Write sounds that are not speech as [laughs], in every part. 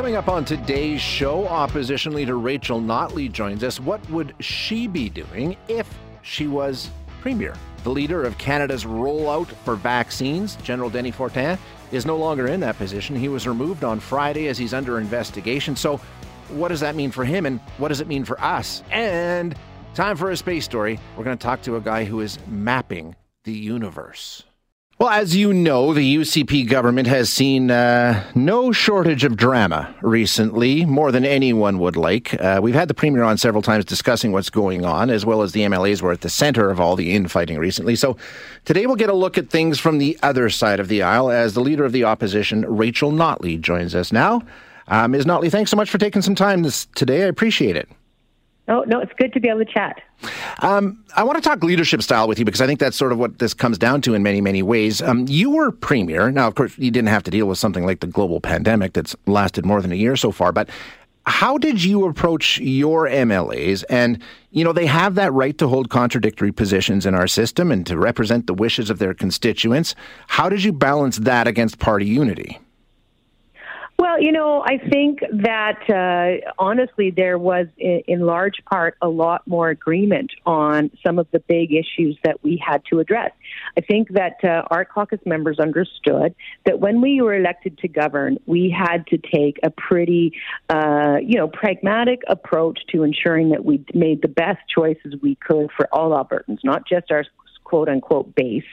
Coming up on today's show, opposition leader Rachel Notley joins us. What would she be doing if she was premier? The leader of Canada's rollout for vaccines, General Denny Fortin, is no longer in that position. He was removed on Friday as he's under investigation. So, what does that mean for him and what does it mean for us? And time for a space story. We're going to talk to a guy who is mapping the universe. Well, as you know, the UCP government has seen uh, no shortage of drama recently, more than anyone would like. Uh, we've had the Premier on several times discussing what's going on, as well as the MLAs were at the center of all the infighting recently. So today we'll get a look at things from the other side of the aisle as the leader of the opposition, Rachel Notley, joins us now. Uh, Ms. Notley, thanks so much for taking some time this, today. I appreciate it. Oh, no, it's good to be able to chat. Um, I want to talk leadership style with you because I think that's sort of what this comes down to in many, many ways. Um, you were premier. Now, of course, you didn't have to deal with something like the global pandemic that's lasted more than a year so far, but how did you approach your MLAs? And, you know, they have that right to hold contradictory positions in our system and to represent the wishes of their constituents. How did you balance that against party unity? Well, you know, I think that uh, honestly, there was in, in large part a lot more agreement on some of the big issues that we had to address. I think that uh, our caucus members understood that when we were elected to govern, we had to take a pretty, uh, you know, pragmatic approach to ensuring that we made the best choices we could for all Albertans, not just our quote unquote base,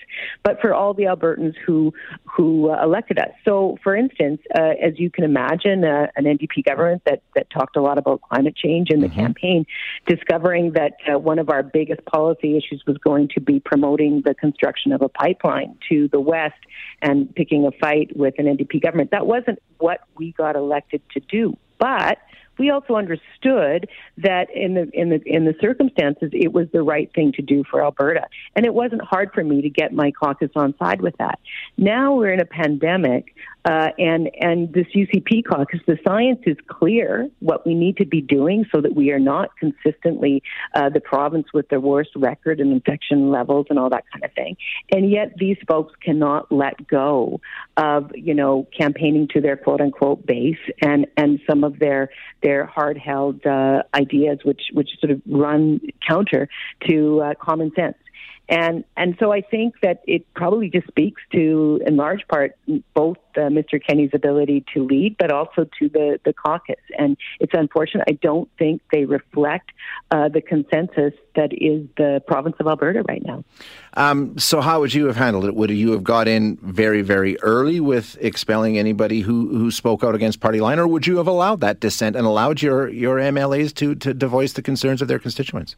but for all the Albertans who who uh, elected us. So, for instance, uh, as you can imagine, uh, an NDP government that that talked a lot about climate change in the mm-hmm. campaign, discovering that uh, one of our biggest policy issues was going to be promoting the construction of a pipeline to the west and picking a fight with an NDP government. That wasn't what we got elected to do, but we also understood that in the in the in the circumstances, it was the right thing to do for Alberta, and it wasn't hard for me to get my caucus on side with that. Now we're in a pandemic, uh, and and this UCP caucus, the science is clear what we need to be doing so that we are not consistently uh, the province with the worst record in infection levels and all that kind of thing. And yet these folks cannot let go of you know campaigning to their quote unquote base and and some of their their hard held uh, ideas, which which sort of run counter to uh, common sense. And and so I think that it probably just speaks to, in large part, both uh, Mr. Kenney's ability to lead, but also to the the caucus. And it's unfortunate. I don't think they reflect uh, the consensus that is the province of Alberta right now. Um, so how would you have handled it? Would you have got in very very early with expelling anybody who who spoke out against party line, or would you have allowed that dissent and allowed your your MLAs to to, to voice the concerns of their constituents?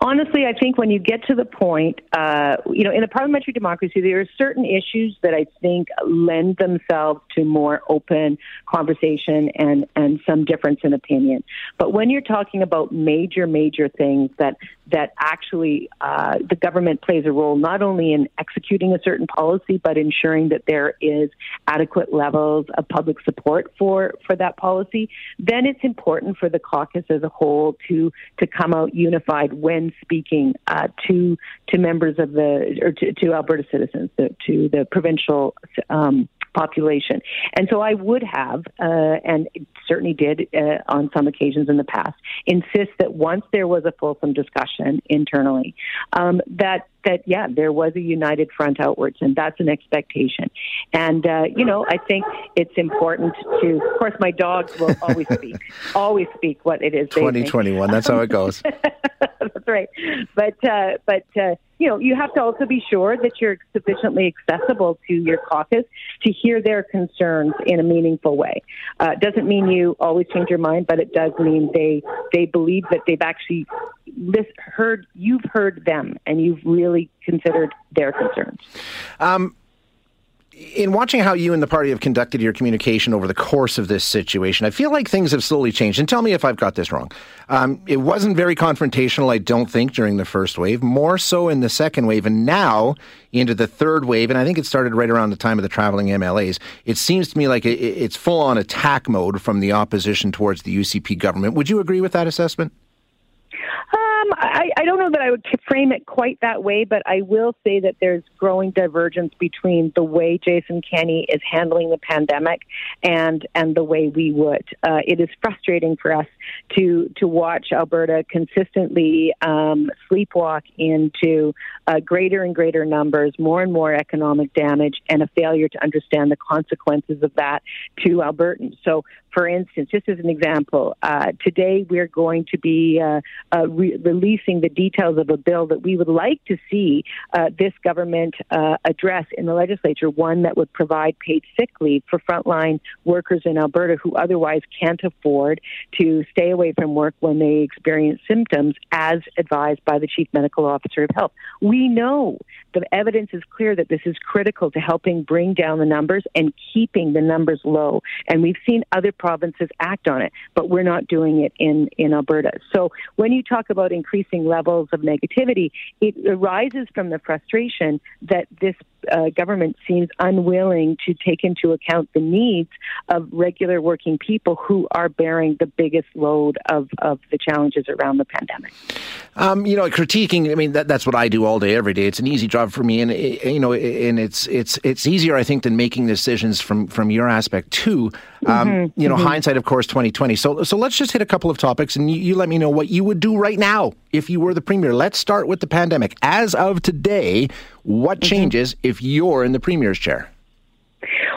Honestly, I think when you get to the point, uh, you know, in a parliamentary democracy, there are certain issues that I think lend themselves to more open conversation and, and some difference in opinion. But when you're talking about major, major things that that actually uh, the government plays a role not only in executing a certain policy, but ensuring that there is adequate levels of public support for for that policy, then it's important for the caucus as a whole to to come out unified when speaking uh, to to members of the or to, to Alberta citizens, to, to the provincial um, population. And so I would have, uh, and certainly did uh, on some occasions in the past, insist that once there was a fulsome discussion internally, um, that that yeah, there was a united front outwards, and that's an expectation. And uh, you know, I think it's important to. Of course, my dogs will always [laughs] speak, always speak what it is. Twenty twenty one. That's how it goes. [laughs] that's right. But uh, but uh, you know, you have to also be sure that you're sufficiently accessible to your caucus to hear their concerns in a meaningful way. Uh, doesn't mean you always change your mind, but it does mean they they believe that they've actually list, heard you've heard them and you've really considered their concerns. Um, in watching how you and the party have conducted your communication over the course of this situation, I feel like things have slowly changed. And tell me if I've got this wrong. Um, it wasn't very confrontational, I don't think, during the first wave, more so in the second wave, and now into the third wave. And I think it started right around the time of the traveling MLAs. It seems to me like it's full on attack mode from the opposition towards the UCP government. Would you agree with that assessment? I, I don't know that I would frame it quite that way, but I will say that there's growing divergence between the way Jason Kenney is handling the pandemic and and the way we would. Uh, it is frustrating for us to to watch Alberta consistently um, sleepwalk into uh, greater and greater numbers, more and more economic damage, and a failure to understand the consequences of that to Albertans. So, for instance, just as an example, uh, today we're going to be uh, uh, re- releasing the details of a bill that we would like to see uh, this government uh, address in the legislature, one that would provide paid sick leave for frontline workers in Alberta who otherwise can't afford to stay away from work when they experience symptoms as advised by the Chief Medical Officer of Health. We know the evidence is clear that this is critical to helping bring down the numbers and keeping the numbers low. And we've seen other provinces act on it, but we're not doing it in, in Alberta. So when you talk about increasing levels of negativity, it arises from the frustration that this uh, government seems unwilling to take into account the needs of regular working people who are bearing the biggest load of, of the challenges around the pandemic. Um, you know, critiquing. I mean, that, that's what I do all day, every day. It's an easy job for me, and you know, and it's it's it's easier, I think, than making decisions from from your aspect too. Um, mm-hmm. You know, mm-hmm. hindsight, of course, twenty twenty. So so let's just hit a couple of topics, and you, you let me know what you would do right now if you were the premier. Let's start with the pandemic. As of today, what mm-hmm. changes if you're in the premier's chair?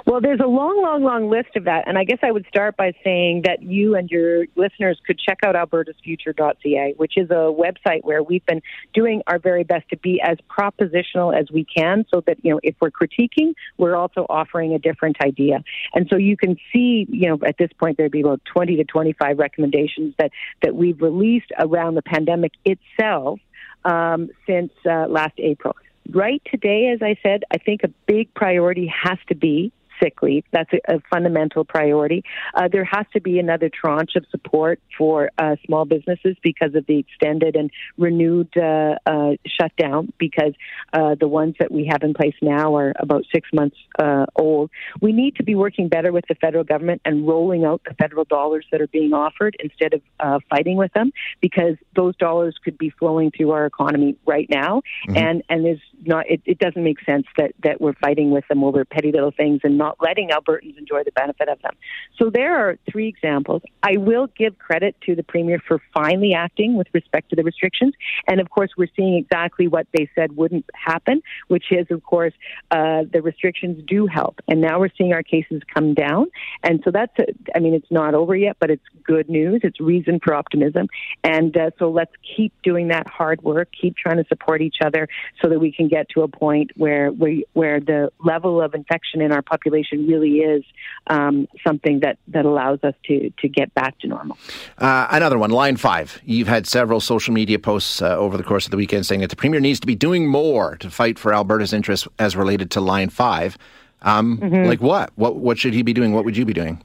Well, there's a long, long, long list of that. And I guess I would start by saying that you and your listeners could check out albertasfuture.ca, which is a website where we've been doing our very best to be as propositional as we can so that, you know, if we're critiquing, we're also offering a different idea. And so you can see, you know, at this point, there'd be about 20 to 25 recommendations that, that we've released around the pandemic itself um, since uh, last April right today, as I said, I think a big priority has to be sick leave. That's a, a fundamental priority. Uh, there has to be another tranche of support for uh, small businesses because of the extended and renewed uh, uh shutdown, because uh, the ones that we have in place now are about six months uh, old. We need to be working better with the federal government and rolling out the federal dollars that are being offered instead of fighting with them, because those dollars could be flowing through our economy right now, mm-hmm. and and there's not it, it doesn't make sense that that we're fighting with them over petty little things and not not letting Albertans enjoy the benefit of them. So there are three examples. I will give credit to the Premier for finally acting with respect to the restrictions. And of course, we're seeing exactly what they said wouldn't happen, which is, of course, uh, the restrictions do help. And now we're seeing our cases come down. And so that's, a, I mean, it's not over yet, but it's good news. It's reason for optimism. And uh, so let's keep doing that hard work, keep trying to support each other so that we can get to a point where we, where the level of infection in our population population really is um, something that, that allows us to, to get back to normal. Uh, another one, line five. You've had several social media posts uh, over the course of the weekend saying that the Premier needs to be doing more to fight for Alberta's interests as related to line five. Um, mm-hmm. Like what? What what should he be doing? What would you be doing?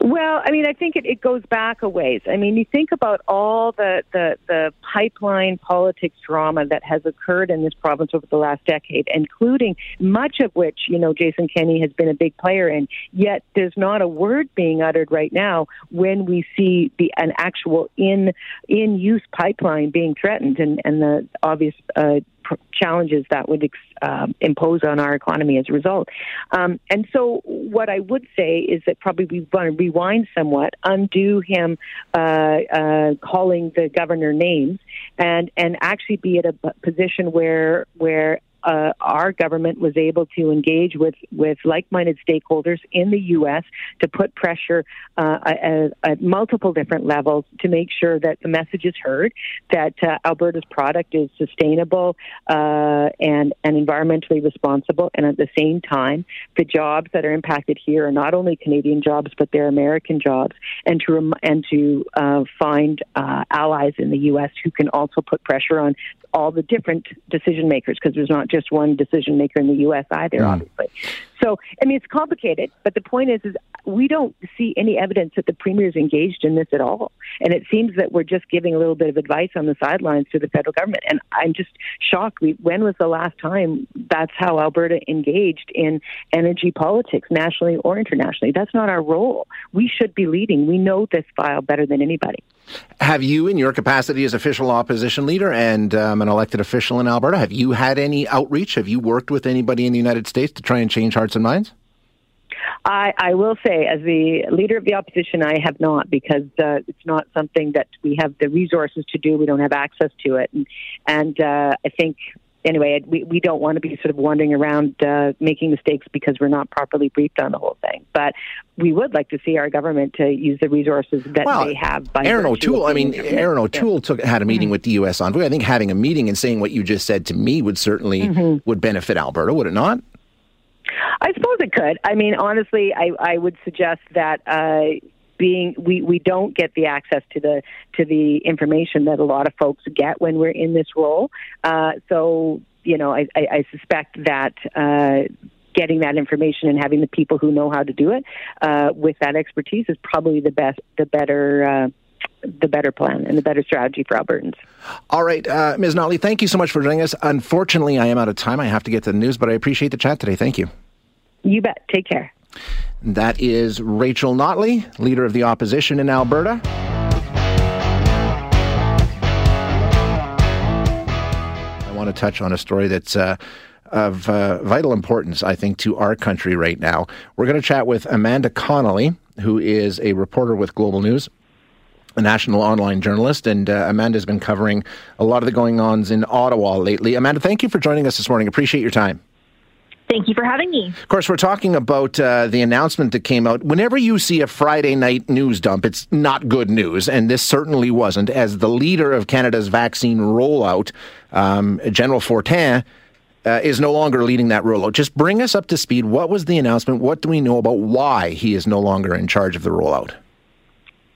Well, I mean, I think it, it goes back a ways. I mean, you think about all the, the, the pipeline politics drama that has occurred in this province over the last decade, including much of which, you know, Jason Kenney has been a big player in. Yet there's not a word being uttered right now when we see the an actual in in use pipeline being threatened, and and the obvious. Uh, challenges that would ex- uh, impose on our economy as a result. Um, and so, what I would say is that probably we want to rewind somewhat, undo him uh, uh, calling the governor names, and and actually be at a position where where uh, our government was able to engage with, with like-minded stakeholders in the U.S. to put pressure uh, at, at, multiple different levels to make sure that the message is heard, that uh, Alberta's product is sustainable uh, and, and environmentally responsible, and at the same time, the jobs that are impacted here are not only Canadian jobs but they're American jobs, and to rem- and to uh, find uh, allies in the U.S. who can also put pressure on all the different decision makers because there's not just one decision maker in the U.S. either, mm. obviously. So, I mean, it's complicated, but the point is, is we don't see any evidence that the premier is engaged in this at all. And it seems that we're just giving a little bit of advice on the sidelines to the federal government. And I'm just shocked. We, when was the last time that's how Alberta engaged in energy politics, nationally or internationally? That's not our role. We should be leading. We know this file better than anybody. Have you, in your capacity as official opposition leader and um, an elected official in Alberta, have you had any outreach? Have you worked with anybody in the United States to try and change hearts and minds? I, I will say, as the leader of the opposition, I have not because uh, it's not something that we have the resources to do. We don't have access to it, and, and uh, I think anyway, we, we don't want to be sort of wandering around uh, making mistakes because we're not properly briefed on the whole thing. But we would like to see our government to use the resources that well, they have. By Erin O'Toole, I mean, Erin O'Toole took had a meeting mm-hmm. with the U.S. envoy. I think having a meeting and saying what you just said to me would certainly mm-hmm. would benefit Alberta, would it not? I suppose it could. I mean, honestly, I, I would suggest that. Uh, being we, we don't get the access to the to the information that a lot of folks get when we're in this role. Uh, so you know, I, I, I suspect that. Uh, getting that information and having the people who know how to do it uh, with that expertise is probably the best, the better, uh, the better plan and the better strategy for Albertans. All right, uh, Ms. Notley, thank you so much for joining us. Unfortunately, I am out of time. I have to get to the news, but I appreciate the chat today. Thank you. You bet. Take care. That is Rachel Notley, leader of the opposition in Alberta. I want to touch on a story that's uh, of uh, vital importance, I think, to our country right now. We're going to chat with Amanda Connolly, who is a reporter with Global News a national online journalist, and uh, Amanda's been covering a lot of the going ons in Ottawa lately. Amanda, thank you for joining us this morning. Appreciate your time. Thank you for having me. Of course, we're talking about uh, the announcement that came out. Whenever you see a Friday night news dump, it's not good news, and this certainly wasn't. As the leader of Canada's vaccine rollout, um, General Fortin uh, is no longer leading that rollout. Just bring us up to speed. What was the announcement? What do we know about why he is no longer in charge of the rollout?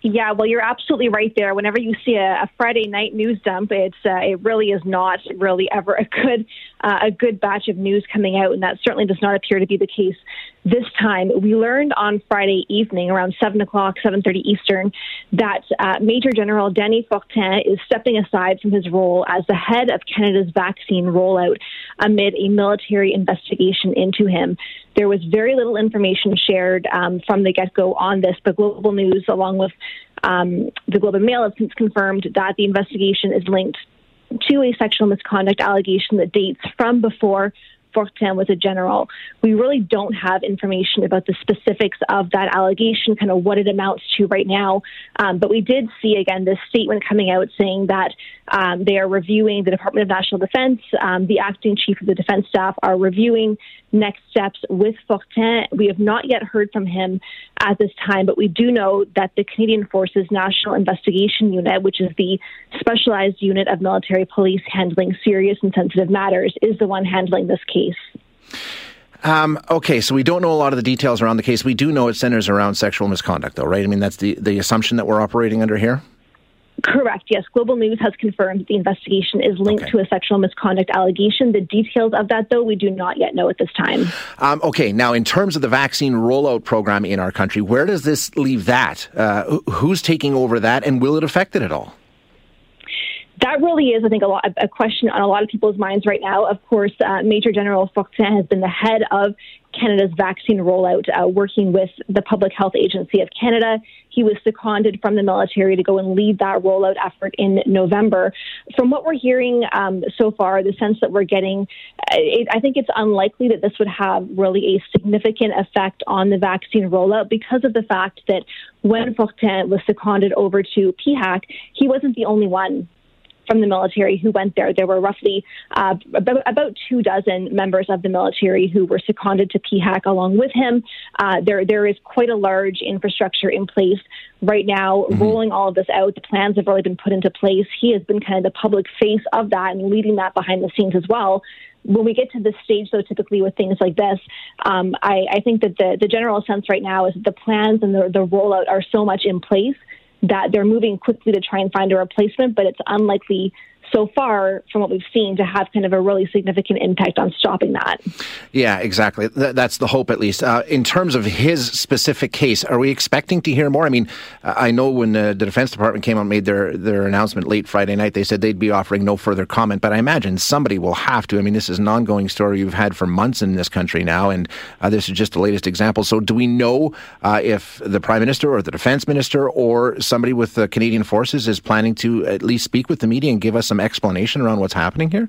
Yeah, well, you're absolutely right there. Whenever you see a, a Friday night news dump, it's uh, it really is not really ever a good uh, a good batch of news coming out, and that certainly does not appear to be the case this time. We learned on Friday evening around seven o'clock, seven thirty Eastern, that uh, Major General Denis Fortin is stepping aside from his role as the head of Canada's vaccine rollout amid a military investigation into him. There was very little information shared um, from the get go on this, but Global News, along with um, the Globe and Mail, have since confirmed that the investigation is linked to a sexual misconduct allegation that dates from before Fortin was a general. We really don't have information about the specifics of that allegation, kind of what it amounts to right now. Um, but we did see, again, this statement coming out saying that um, they are reviewing, the Department of National Defense, um, the acting chief of the defense staff are reviewing next steps with Fortin. We have not yet heard from him at this time, but we do know that the Canadian Forces National Investigation Unit, which is the specialized unit of military police handling serious and sensitive matters, is the one handling this case. Um, okay, so we don't know a lot of the details around the case. We do know it centers around sexual misconduct, though, right? I mean, that's the, the assumption that we're operating under here? Correct. Yes, Global News has confirmed the investigation is linked okay. to a sexual misconduct allegation. The details of that, though, we do not yet know at this time. Um, okay. Now, in terms of the vaccine rollout program in our country, where does this leave that? Uh, who's taking over that, and will it affect it at all? That really is, I think, a, lot, a question on a lot of people's minds right now. Of course, uh, Major General Fortin has been the head of Canada's vaccine rollout, uh, working with the Public Health Agency of Canada. He was seconded from the military to go and lead that rollout effort in November. From what we're hearing um, so far, the sense that we're getting, uh, it, I think it's unlikely that this would have really a significant effect on the vaccine rollout because of the fact that when Fortin was seconded over to PHAC, he wasn't the only one from the military who went there. There were roughly uh, about, about, two dozen members of the military who were seconded to PHAC along with him. Uh, there, there is quite a large infrastructure in place right now, mm-hmm. rolling all of this out. The plans have really been put into place. He has been kind of the public face of that and leading that behind the scenes as well when we get to this stage, though, typically with things like this, um, I, I, think that the, the general sense right now is that the plans and the, the rollout are so much in place that they're moving quickly to try and find a replacement, but it's unlikely so far, from what we've seen, to have kind of a really significant impact on stopping that. Yeah, exactly. Th- that's the hope, at least. Uh, in terms of his specific case, are we expecting to hear more? I mean, I know when uh, the Defense Department came out and made their, their announcement late Friday night, they said they'd be offering no further comment, but I imagine somebody will have to. I mean, this is an ongoing story you've had for months in this country now, and uh, this is just the latest example. So, do we know uh, if the Prime Minister or the Defense Minister or somebody with the Canadian Forces is planning to at least speak with the media and give us some explanation around what's happening here?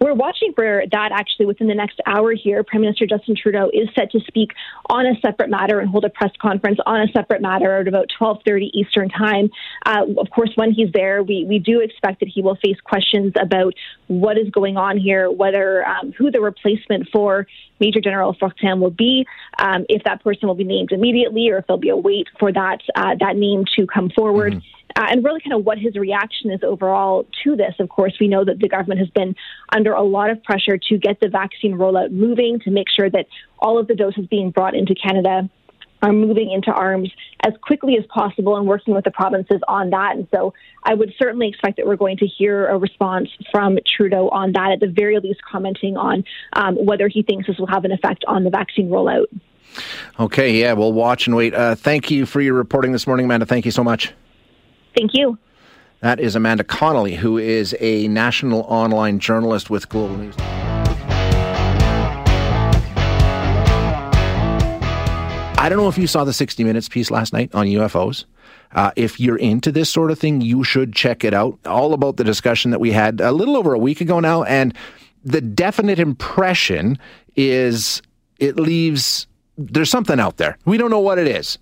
We're watching for that actually within the next hour here. Prime Minister Justin Trudeau is set to speak on a separate matter and hold a press conference on a separate matter at about 12:30 Eastern Time. Uh, of course, when he's there, we, we do expect that he will face questions about what is going on here, whether um, who the replacement for Major General Fortin will be, um, if that person will be named immediately, or if there'll be a wait for that uh, that name to come forward. Mm-hmm uh, and really kind of what his reaction is overall to this. Of course, we know that the government has been under a lot of pressure to get the vaccine rollout moving, to make sure that all of the doses being brought into Canada are moving into arms as quickly as possible and working with the provinces on that. And so I would certainly expect that we're going to hear a response from Trudeau on that, at the very least, commenting on um, whether he thinks this will have an effect on the vaccine rollout. Okay, yeah, we'll watch and wait. Uh, thank you for your reporting this morning, Amanda. Thank you so much. Thank you. That is Amanda Connolly, who is a national online journalist with Global News. I don't know if you saw the 60 Minutes piece last night on UFOs. Uh, if you're into this sort of thing, you should check it out. All about the discussion that we had a little over a week ago now. And the definite impression is it leaves, there's something out there. We don't know what it is.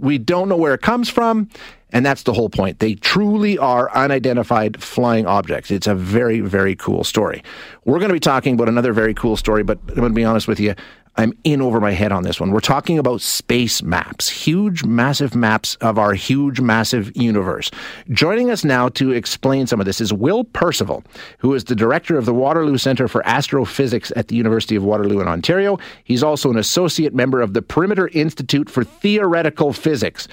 We don't know where it comes from. And that's the whole point. They truly are unidentified flying objects. It's a very, very cool story. We're going to be talking about another very cool story, but I'm going to be honest with you. I'm in over my head on this one. We're talking about space maps, huge, massive maps of our huge, massive universe. Joining us now to explain some of this is Will Percival, who is the director of the Waterloo Centre for Astrophysics at the University of Waterloo in Ontario. He's also an associate member of the Perimeter Institute for Theoretical Physics.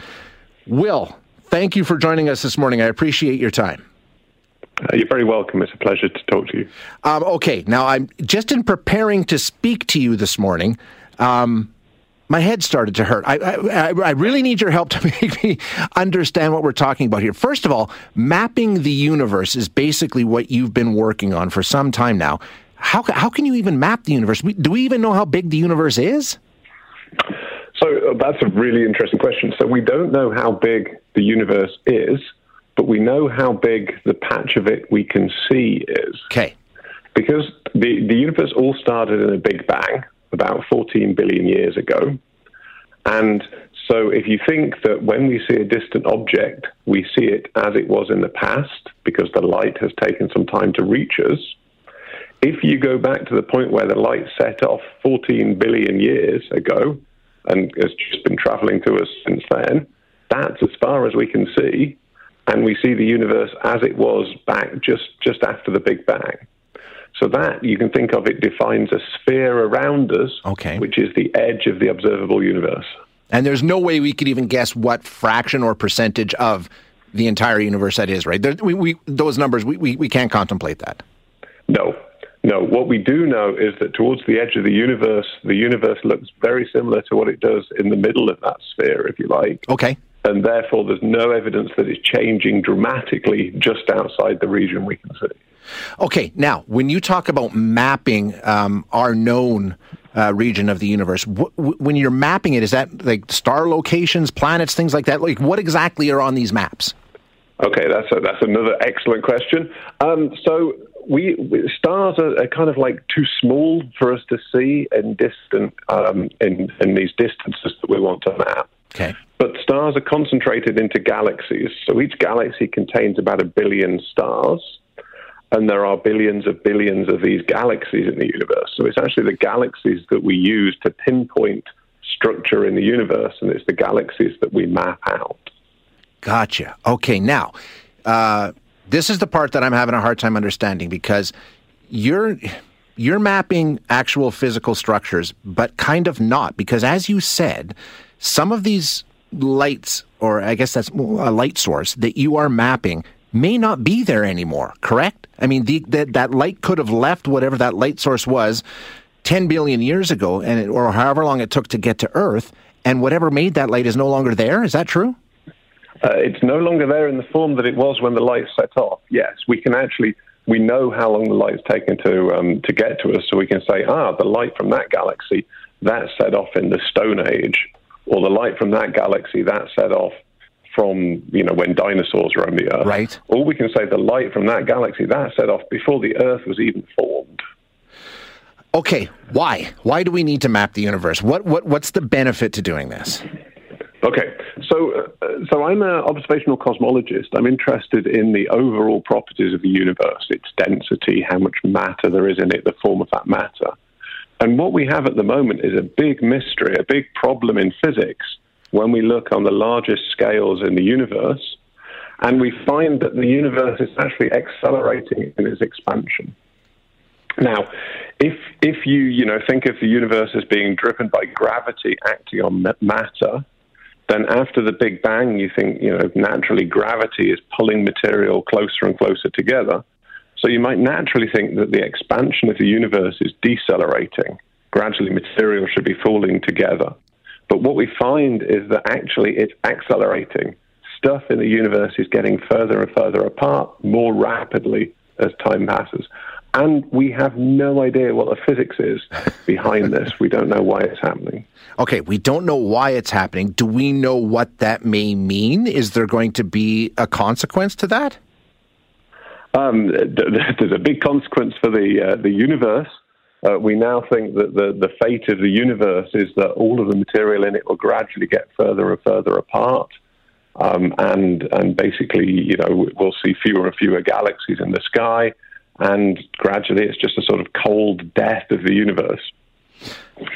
Will, thank you for joining us this morning. I appreciate your time. Uh, you're very welcome. It's a pleasure to talk to you. Um, okay, now I'm just in preparing to speak to you this morning. Um, my head started to hurt. I, I, I, really need your help [laughs] to make me understand what we're talking about here. First of all, mapping the universe is basically what you've been working on for some time now. How, how can you even map the universe? Do we even know how big the universe is? So uh, that's a really interesting question. So we don't know how big the universe is but we know how big the patch of it we can see is. Okay. Because the, the universe all started in a big bang about 14 billion years ago. And so if you think that when we see a distant object, we see it as it was in the past because the light has taken some time to reach us. If you go back to the point where the light set off 14 billion years ago and has just been traveling to us since then, that's as far as we can see and we see the universe as it was back just, just after the Big Bang. So that you can think of it defines a sphere around us, okay. which is the edge of the observable universe. And there's no way we could even guess what fraction or percentage of the entire universe that is, right? There, we, we, those numbers, we, we, we can't contemplate that. No, no. What we do know is that towards the edge of the universe, the universe looks very similar to what it does in the middle of that sphere, if you like. Okay and therefore there's no evidence that it's changing dramatically just outside the region we can see. Okay, now when you talk about mapping um, our known uh, region of the universe, wh- when you're mapping it, is that like star locations, planets, things like that? Like what exactly are on these maps? Okay, that's a, that's another excellent question. Um, so we, we stars are, are, kind of like too small for us to see in distant um, in in these distances that we want to map. Okay. But stars are concentrated into galaxies. So each galaxy contains about a billion stars. And there are billions of billions of these galaxies in the universe. So it's actually the galaxies that we use to pinpoint structure in the universe, and it's the galaxies that we map out. Gotcha. Okay, now, uh, this is the part that I'm having a hard time understanding because you're you're mapping actual physical structures, but kind of not because, as you said, some of these lights, or I guess that's a light source that you are mapping, may not be there anymore, correct? I mean, the, the, that light could have left whatever that light source was 10 billion years ago, and it, or however long it took to get to Earth, and whatever made that light is no longer there. Is that true? Uh, it's no longer there in the form that it was when the light set off. Yes, we can actually we know how long the light's taken to um, to get to us, so we can say, ah, the light from that galaxy that set off in the Stone Age, or the light from that galaxy that set off from you know when dinosaurs roamed the Earth. Right. Or we can say the light from that galaxy that set off before the Earth was even formed. Okay, why? Why do we need to map the universe? What what what's the benefit to doing this? Okay, so uh, so I'm an observational cosmologist. I'm interested in the overall properties of the universe, its density, how much matter there is in it, the form of that matter. And what we have at the moment is a big mystery, a big problem in physics when we look on the largest scales in the universe, and we find that the universe is actually accelerating in its expansion. Now, if if you you know think of the universe as being driven by gravity acting on matter, then after the Big Bang, you think you know naturally gravity is pulling material closer and closer together. So you might naturally think that the expansion of the universe is decelerating. Gradually, material should be falling together. But what we find is that actually it's accelerating. Stuff in the universe is getting further and further apart more rapidly as time passes. And we have no idea what the physics is behind this. We don't know why it's happening. Okay, we don't know why it's happening. Do we know what that may mean? Is there going to be a consequence to that? Um, [laughs] there's a big consequence for the uh, the universe. Uh, we now think that the, the fate of the universe is that all of the material in it will gradually get further and further apart. Um, and and basically, you know, we'll see fewer and fewer galaxies in the sky, and gradually, it's just a sort of cold death of the universe.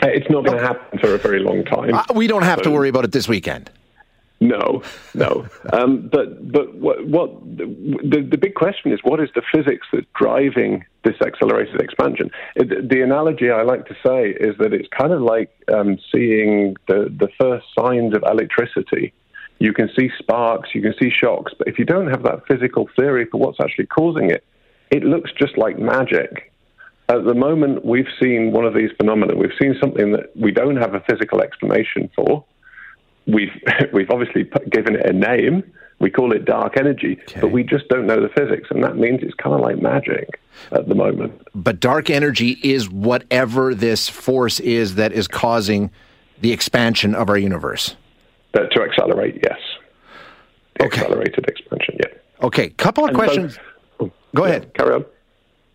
It's not going to happen for a very long time. Uh, we don't have so, to worry about it this weekend. No, no. [laughs] Um, but but what, what the, the big question is what is the physics that's driving this accelerated expansion? It, the analogy I like to say is that it's kind of like um, seeing the the first signs of electricity. You can see sparks, you can see shocks, but if you don't have that physical theory for what's actually causing it, it looks just like magic. At the moment, we've seen one of these phenomena. We've seen something that we don't have a physical explanation for we've [laughs] we've obviously given it a name. We call it dark energy, okay. but we just don't know the physics, and that means it's kind of like magic at the moment. But dark energy is whatever this force is that is causing the expansion of our universe. But to accelerate, yes. The okay. Accelerated expansion, yeah. Okay, couple of and questions. So, Go yeah, ahead. Carry on.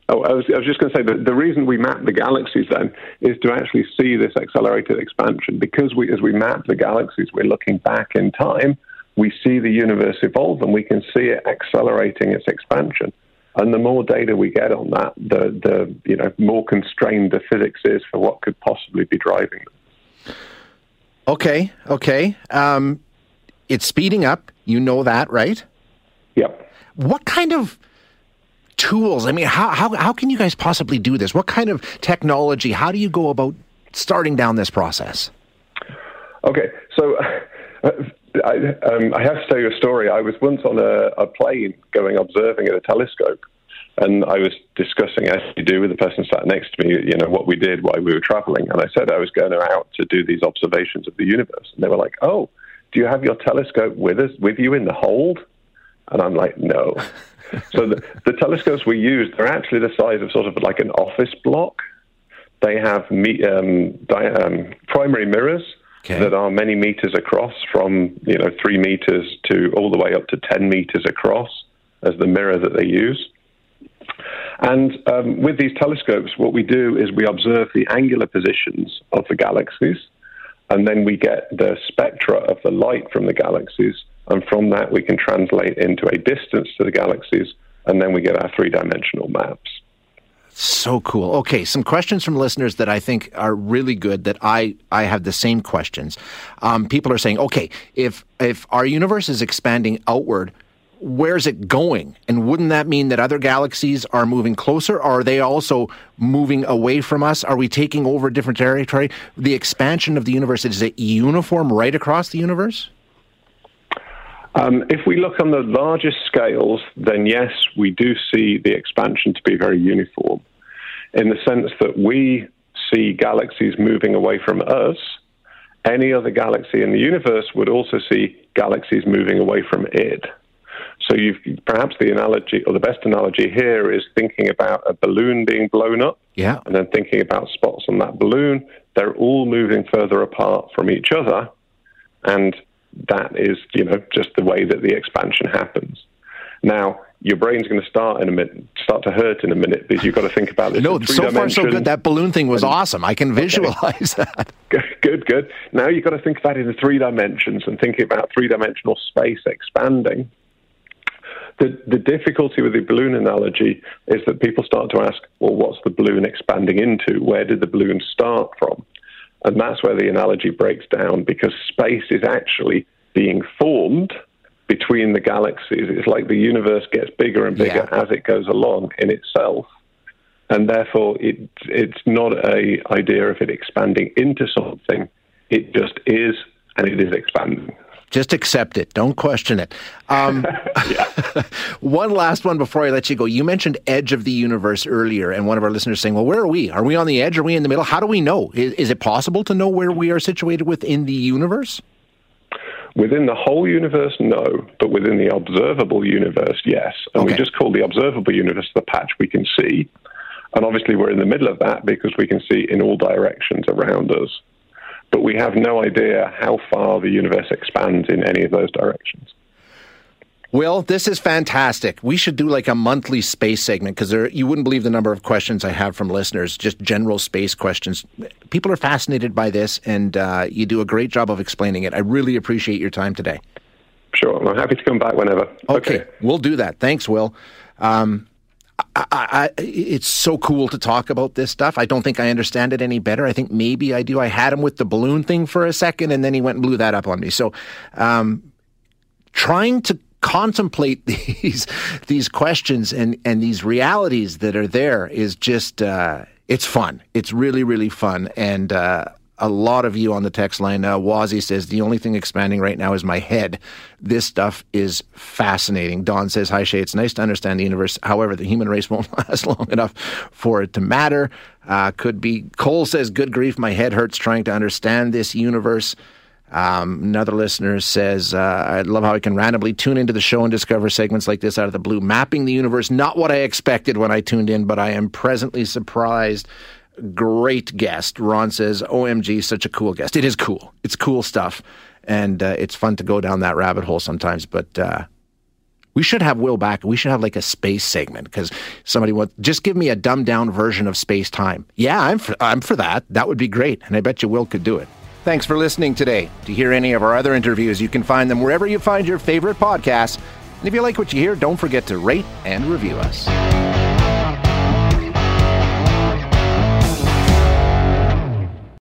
Oh, I was, I was just going to say that the reason we map the galaxies then is to actually see this accelerated expansion. Because we, as we map the galaxies, we're looking back in time. We see the universe evolve, and we can see it accelerating its expansion. And the more data we get on that, the, the you know more constrained the physics is for what could possibly be driving them. Okay, okay. Um, it's speeding up. You know that, right? Yep. What kind of tools? I mean, how, how, how can you guys possibly do this? What kind of technology? How do you go about starting down this process? Okay, so uh, [laughs] I, um, I, have to tell you a story. I was once on a, a, plane going observing at a telescope, and I was discussing, as you do with the person sat next to me, you know, what we did while we were traveling. And I said I was going out to do these observations of the universe. And they were like, oh, do you have your telescope with us, with you in the hold? And I'm like, no. [laughs] so the, the, telescopes we use, they're actually the size of sort of like an office block. They have me, um, di- um, primary mirrors okay. that are many meters across, from you know three meters to all the way up to ten meters across, as the mirror that they use. And um, with these telescopes, what we do is we observe the angular positions of the galaxies, and then we get the spectra of the light from the galaxies and from that, we can translate into a distance to the galaxies, and then we get our three dimensional maps. So cool. Okay, some questions from listeners that I think are really good. That I I have the same questions. Um, people are saying, okay, if if our universe is expanding outward, where's it going? And wouldn't that mean that other galaxies are moving closer? Or are they also moving away from us? Are we taking over different territory? The expansion of the universe is it uniform right across the universe? Um, if we look on the largest scales, then yes, we do see the expansion to be very uniform in the sense that we see galaxies moving away from us. Any other galaxy in the universe would also see galaxies moving away from it. So you've perhaps the analogy or the best analogy here is thinking about a balloon being blown up, yeah, and then thinking about spots on that balloon. They're all moving further apart from each other, and that is you know just the way that the expansion happens. Now your brain's going to start in a minute, start to hurt in a minute because you've got to think about this. No, so far so good. That balloon thing was awesome. I can visualize okay. [laughs] that. Good, good. Now you've got to think about it in three dimensions and thinking about three dimensional space expanding. The, the difficulty with the balloon analogy is that people start to ask, well, what's the balloon expanding into? Where did the balloon start from? And that's where the analogy breaks down because space is actually being formed between the galaxies. It's like the universe gets bigger and bigger yeah. as it goes along in itself. And therefore, it, it's not a idea of it expanding into something. It just is, and it is expanding. Just accept it. Don't question it. Um, [laughs] [laughs] one last one before I let you go. You mentioned edge of the universe earlier, and one of our listeners saying, "Well, where are we? Are we on the edge? Are we in the middle? How do we know? Is, is it possible to know where we are situated within the universe?" Within the whole universe, no, but within the observable universe, yes. And okay. we just call the observable universe the patch we can see. And obviously, we're in the middle of that because we can see in all directions around us. But we have no idea how far the universe expands in any of those directions. Will, this is fantastic. We should do like a monthly space segment because you wouldn't believe the number of questions I have from listeners, just general space questions. People are fascinated by this, and uh, you do a great job of explaining it. I really appreciate your time today. Sure. I'm happy to come back whenever. Okay. okay. We'll do that. Thanks, Will. Um, I, I, it's so cool to talk about this stuff. I don't think I understand it any better. I think maybe I do. I had him with the balloon thing for a second, and then he went and blew that up on me. So, um, trying to contemplate [laughs] these these questions and and these realities that are there is just uh, it's fun. It's really really fun and. Uh, a lot of you on the text line. Uh, Wazi says the only thing expanding right now is my head. This stuff is fascinating. Don says, "Hi Shay, it's nice to understand the universe. However, the human race [laughs] won't last long enough for it to matter." Uh, could be. Cole says, "Good grief, my head hurts trying to understand this universe." Um, another listener says, uh, I love how I can randomly tune into the show and discover segments like this out of the blue. Mapping the universe, not what I expected when I tuned in, but I am presently surprised. Great guest. Ron says, OMG, such a cool guest. It is cool. It's cool stuff. And uh, it's fun to go down that rabbit hole sometimes. But uh, we should have Will back. We should have like a space segment because somebody wants just give me a dumbed down version of space time. Yeah, I'm for, I'm for that. That would be great. And I bet you Will could do it. Thanks for listening today. To hear any of our other interviews, you can find them wherever you find your favorite podcasts. And if you like what you hear, don't forget to rate and review us.